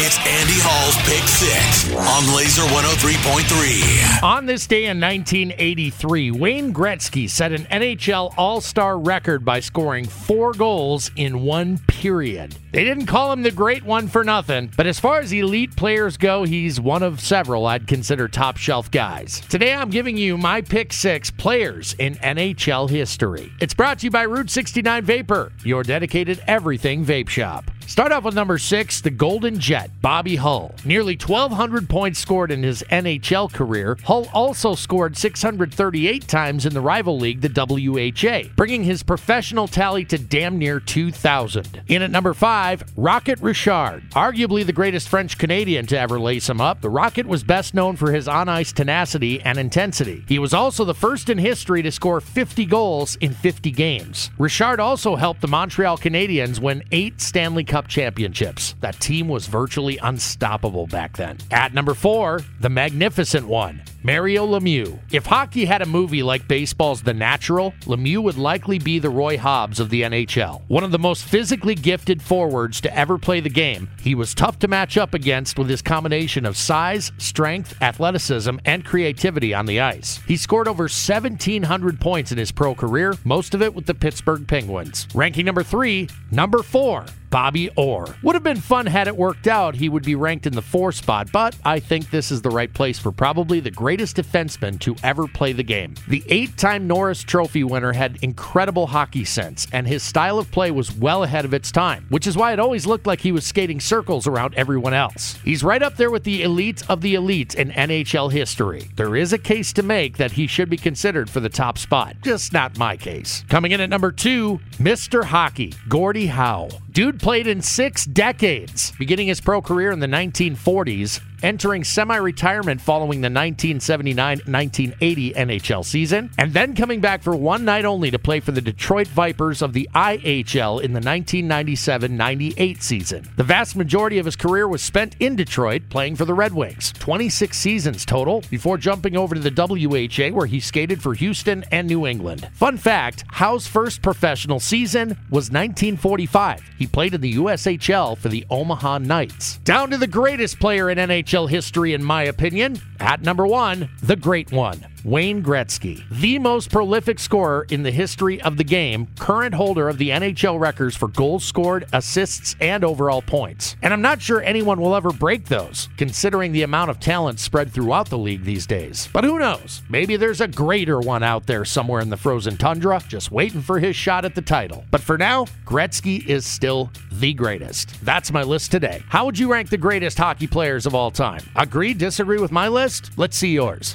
It's Andy Hall's Pick Six on Laser 103.3. On this day in 1983, Wayne Gretzky set an NHL All Star record by scoring four goals in one period. They didn't call him the great one for nothing, but as far as elite players go, he's one of several I'd consider top shelf guys. Today I'm giving you my pick six players in NHL history. It's brought to you by Route 69 Vapor, your dedicated everything vape shop. Start off with number six, the Golden Jet, Bobby Hull. Nearly 1,200 points scored in his NHL career. Hull also scored 638 times in the rival league, the WHA, bringing his professional tally to damn near 2,000. In at number five, Rocket Richard. Arguably the greatest French Canadian to ever lace him up, the Rocket was best known for his on ice tenacity and intensity. He was also the first in history to score 50 goals in 50 games. Richard also helped the Montreal Canadiens win eight Stanley Cup championships. That team was virtually unstoppable back then. At number four, the magnificent one, Mario Lemieux. If hockey had a movie like baseball's The Natural, Lemieux would likely be the Roy Hobbs of the NHL. One of the most physically gifted forwards to ever play the game, he was tough to match up against with his combination of size, strength, athleticism, and creativity on the ice. He scored over 1,700 points in his pro career, most of it with the Pittsburgh Penguins. Ranking number three, number four, Bobby Orr. Would have been fun had it worked out. He would be ranked in the four spot, but I think this is the right place for probably the greatest defenseman to ever play the game. The eight time Norris Trophy winner had incredible hockey sense, and his style of play was well ahead of its time, which is why it always looked like he was skating circles around everyone else. He's right up there with the elite of the elites in NHL history. There is a case to make that he should be considered for the top spot, just not my case. Coming in at number two, Mr. Hockey, Gordie Howe. Dude played in six decades, beginning his pro career in the 1940s, entering semi retirement following the 1979 1980 NHL season, and then coming back for one night only to play for the Detroit Vipers of the IHL in the 1997 98 season. The vast majority of his career was spent in Detroit playing for the Red Wings, 26 seasons total, before jumping over to the WHA where he skated for Houston and New England. Fun fact Howe's first professional season was 1945. He played in the USHL for the Omaha Knights. Down to the greatest player in NHL history, in my opinion. At number one, the great one. Wayne Gretzky, the most prolific scorer in the history of the game, current holder of the NHL records for goals scored, assists, and overall points. And I'm not sure anyone will ever break those, considering the amount of talent spread throughout the league these days. But who knows? Maybe there's a greater one out there somewhere in the frozen tundra, just waiting for his shot at the title. But for now, Gretzky is still the greatest. That's my list today. How would you rank the greatest hockey players of all time? Agree, disagree with my list? Let's see yours.